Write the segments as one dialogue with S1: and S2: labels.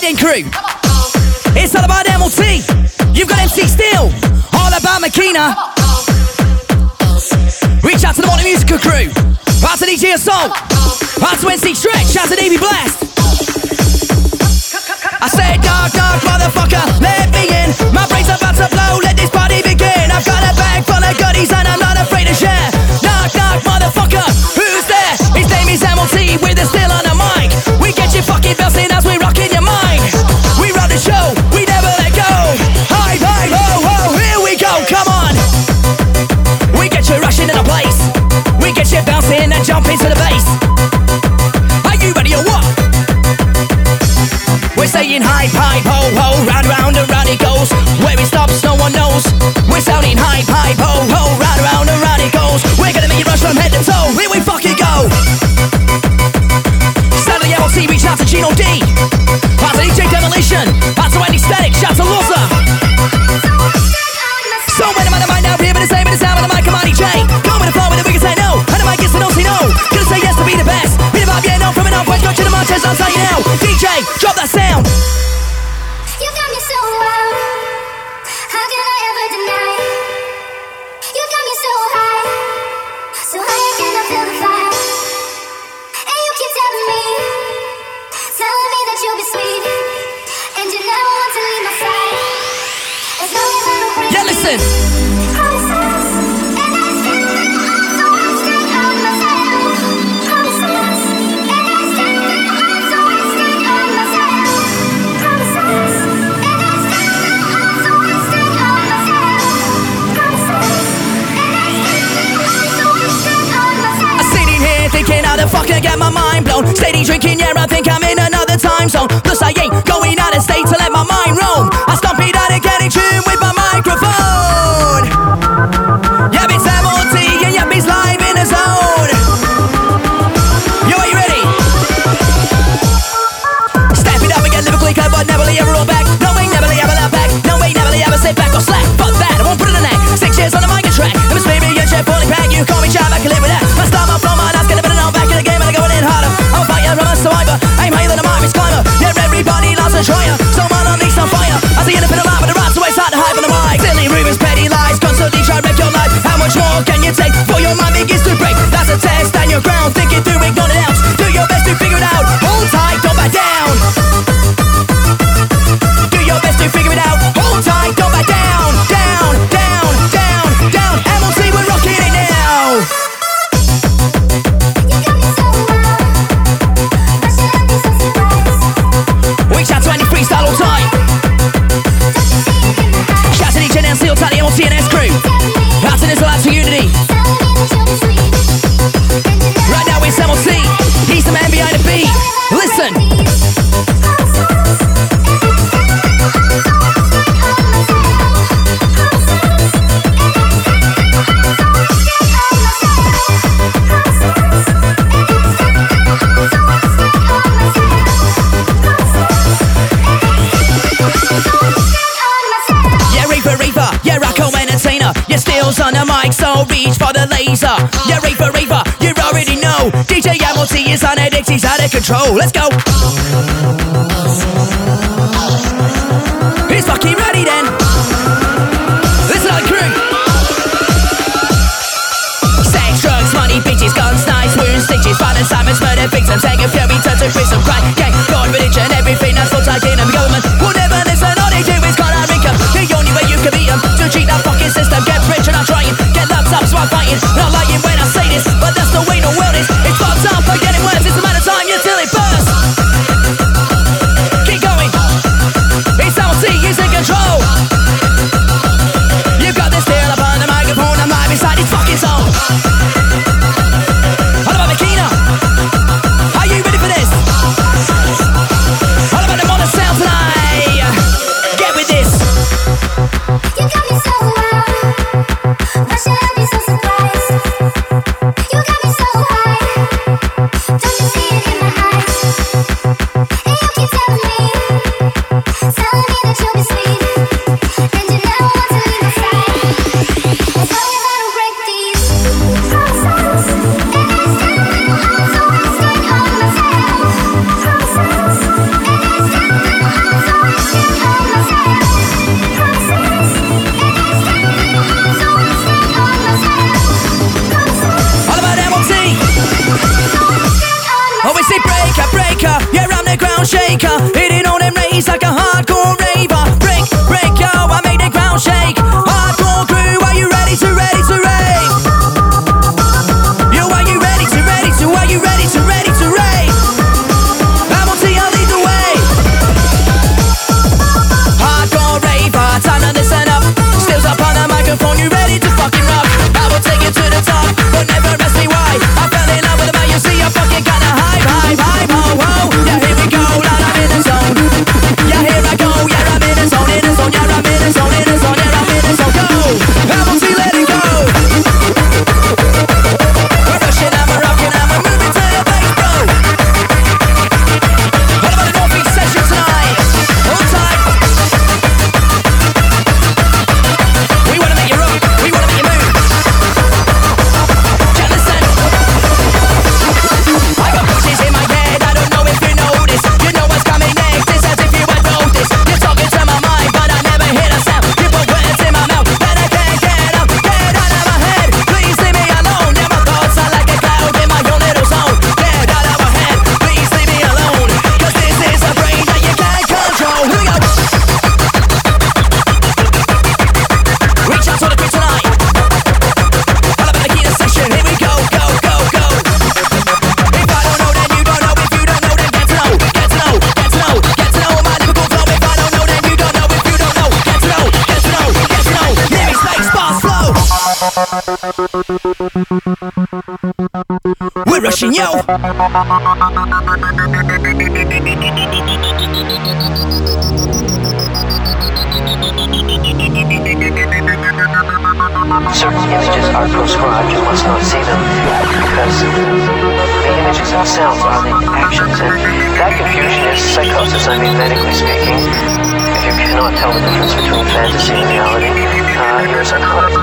S1: Biden crew. It's all about MLT. You've got MC Steal. All about Makina. Reach out to the morning Musical crew. Out to DJ Assault. Out to MC Stretch. Out to DB Blast. I said, dark, dark motherfucker, let me in. My brain's about to blow, let this party begin. I've got a bag full of goodies and I'm not afraid to share. Dark, dark motherfucker, who's there? His name is MLT with a still on the mic. We get you fucking bells We're saying hype, hype, ho ho, round round and round it goes. Where it stops, no one knows. We're sounding hype, hype, ho ho, round round and round it goes. We're gonna make you rush from head to toe. Here we fucking go. Suddenly, I'll see reach out to Gino D. I'll you. DJ, drop that sound.
S2: You got me so wild. How can I ever deny? You got me so high. So high I cannot feel the fire. And you keep telling me, telling me that you'll be sweet. And you never want to leave my side. As long as I
S1: Yeah, listen. alone. Steady drinking, yeah, I think I'm in another time zone. Plus, I ain't going out of state razor. Yeah, raver, raver, you already know. DJ Yamoti is on edit, he's out of control. Let's go.
S3: Certain images are proscribed, you must not see them, because the images themselves are the actions, and that confusion is psychosis, I mean, medically speaking. If you cannot tell the difference between fantasy and reality, uh, you're a psychotic.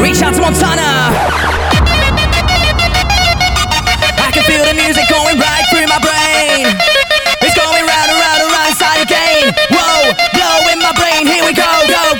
S1: Reach out to Montana! feel the music going right through my brain. It's going round and round and round inside again. Whoa, blow in my brain. Here we go, go.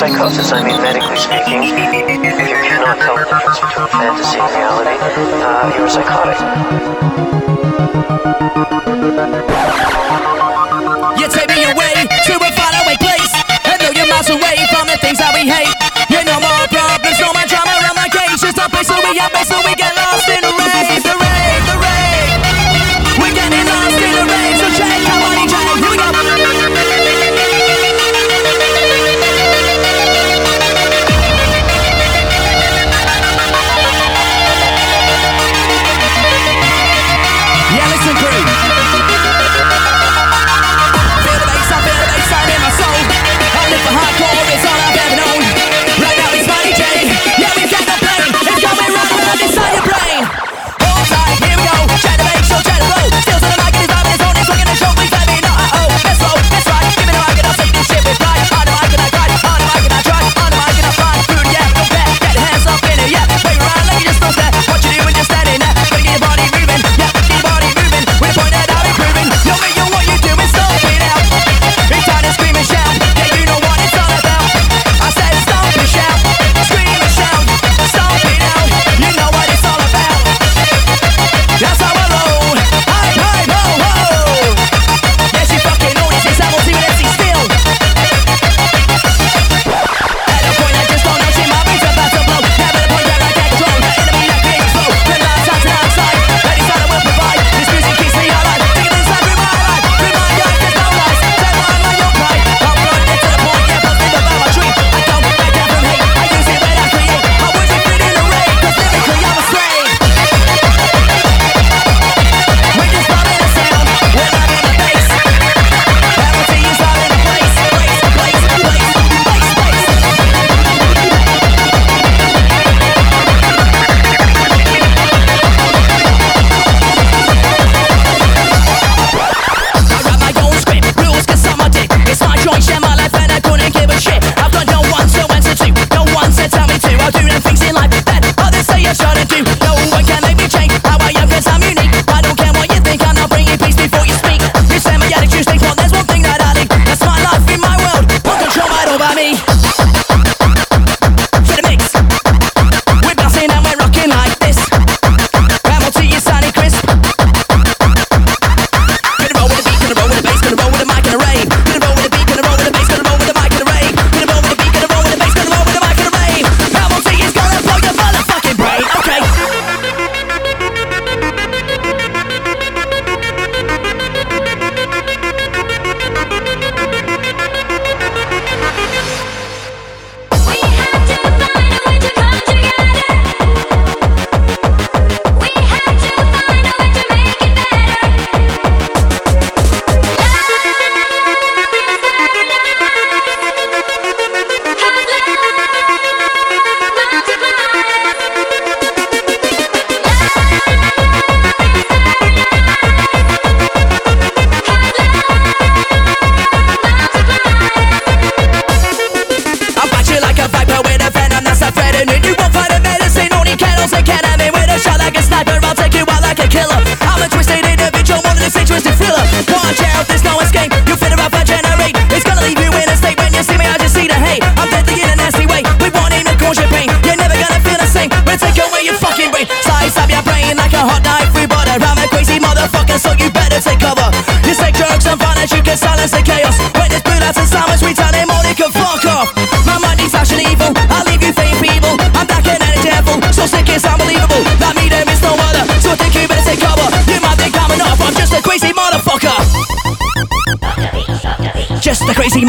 S3: psychosis, I mean medically speaking, if you cannot tell the difference between fantasy and reality, uh, you're psychotic.
S1: You take me away to a faraway place, and though you're miles away from the things that we hate, you're no more.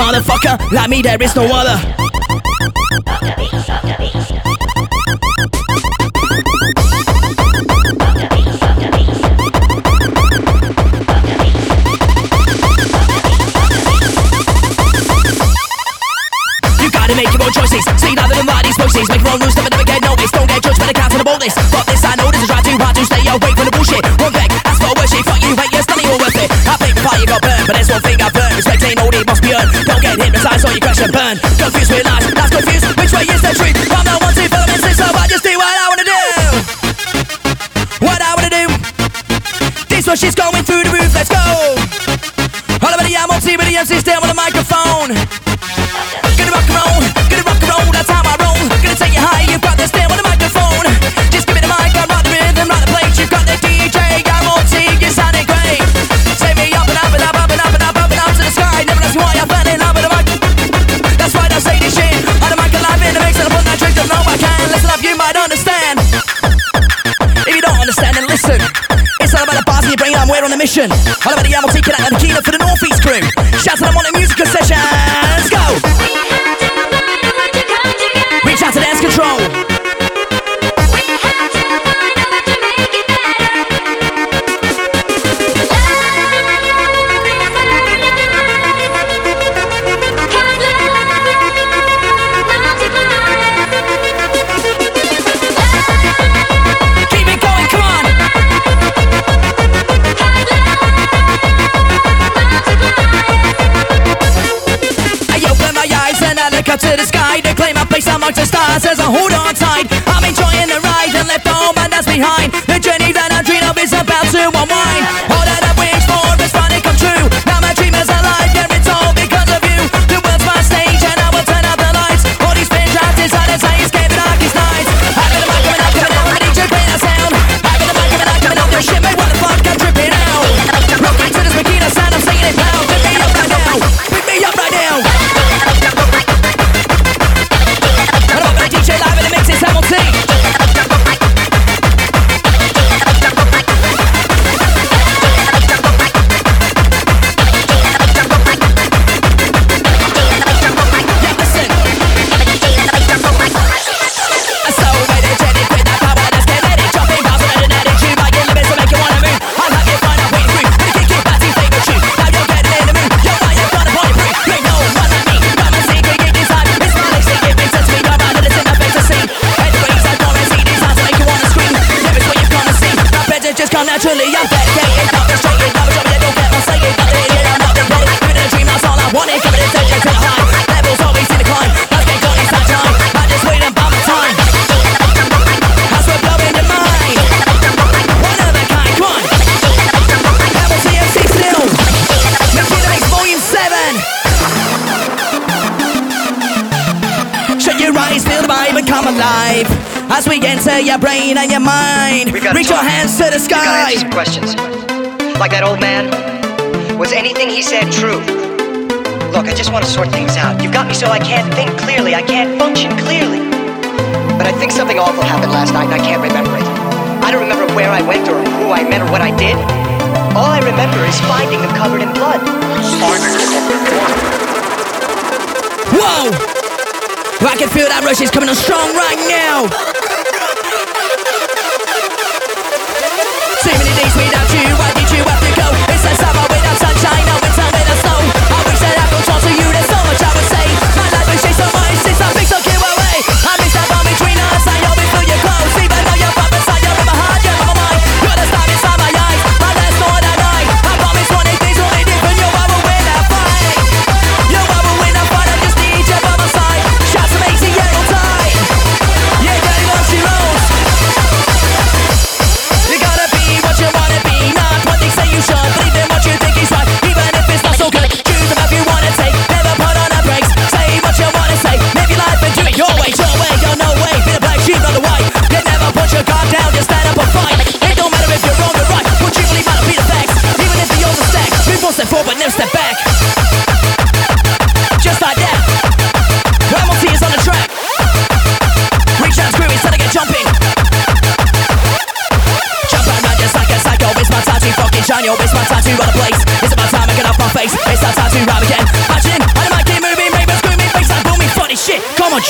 S1: motherfucker. Like me, there is no other. MC's stand with a microphone. I'm gonna rock and roll, I'm gonna rock and roll, that's how I roll. Gonna take you high, you've got to stand with a microphone. Just give me the mic, I'm the rhythm, right the place. You've got the DJ, I'm OT, you're sounding great. Take me up and up and up, up and up and up, up and up to the sky. Never ask me why I'm in up with a mic. That's right, I say this shit. On the mic alive in the mix, and I put that trick up, know I can. Listen up, you might understand. If you don't understand, then listen. It's all about the bars in your brain, I'm we're on a mission. All about the ammo, taking out the key for the shout out to the Reach
S4: talk.
S1: your hands to the sky.
S4: You questions. Like that old man. Was anything he said true? Look, I just want to sort things out. You've got me so I can't think clearly. I can't function clearly. But I think something awful happened last night and I can't remember it. I don't remember where I went or who I met or what I did. All I remember is finding them covered in blood. Finding them covered in blood.
S1: Whoa! I can feel that rush is coming on strong right now.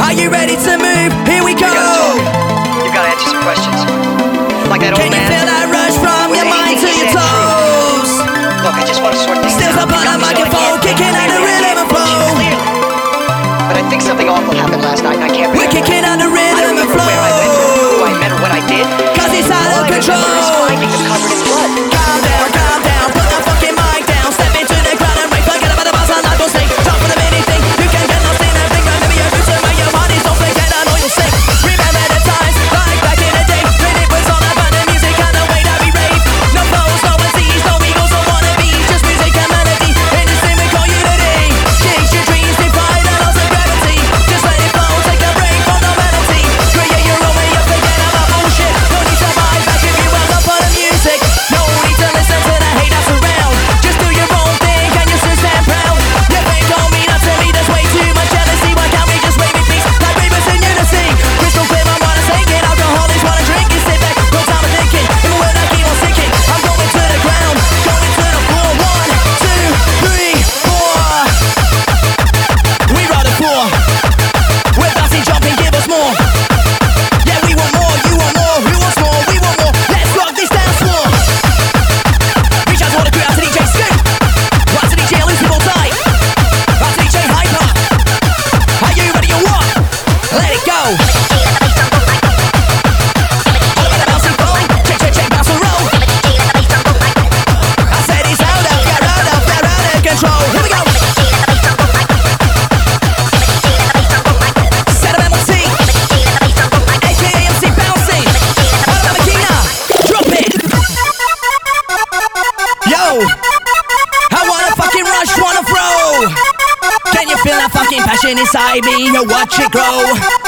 S1: Are you ready to move? Here we go.
S4: You gotta answer some questions. Like that Can old man.
S1: Can you feel that rush from your mind to your
S4: toes? True. Look, I just wanna sort things
S1: Still
S4: a
S1: microphone, kicking out the rhythm and flow.
S4: But I think something awful happened last night. I can't. Remember.
S1: We're kicking out rhythm and
S4: flow. Where I went, who I met, or what I did.
S1: Cause it's out of control. inside me, you watch it grow.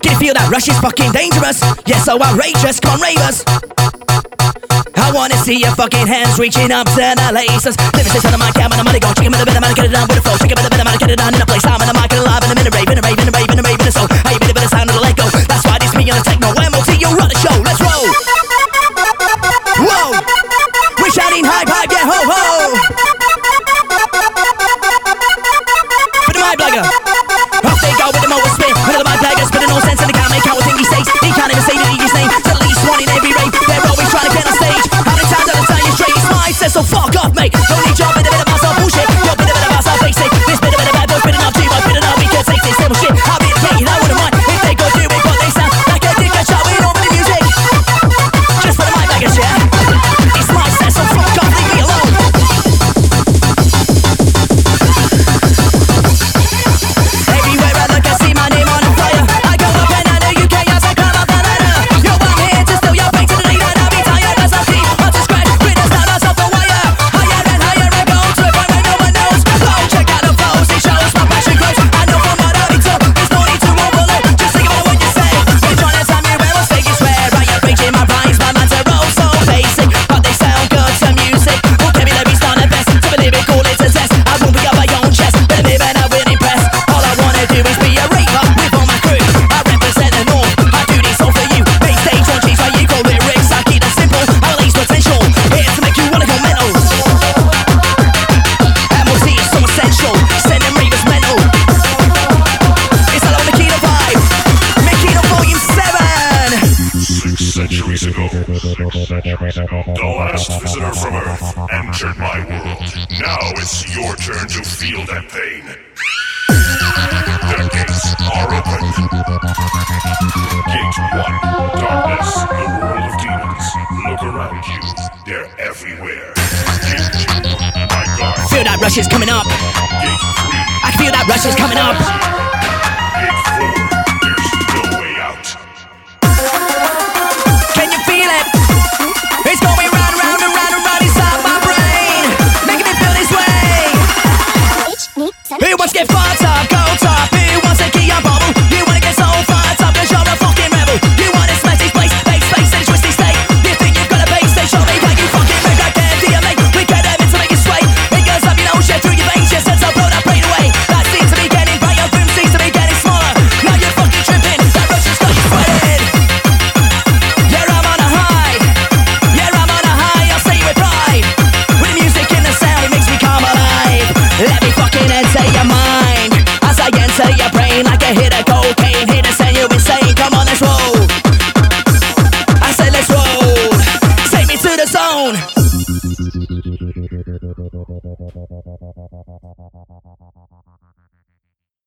S1: Can you feel that rush is fucking dangerous? Yes, so outrageous, come on, ravers. I wanna see your fucking hands reaching up to the laces. Lyricists on the mic, I'm on the money, go chicken with a bit of money, get it down with a flow. Chicken with a bit of money, get it down in a place. I'm in the mic, alive, and I'm in a rave, in a rave, in a rave, in a rave, in a soul. I ain't been a bit of sound of the let go. That's why this me on the techno, MOT, you run the show. Let's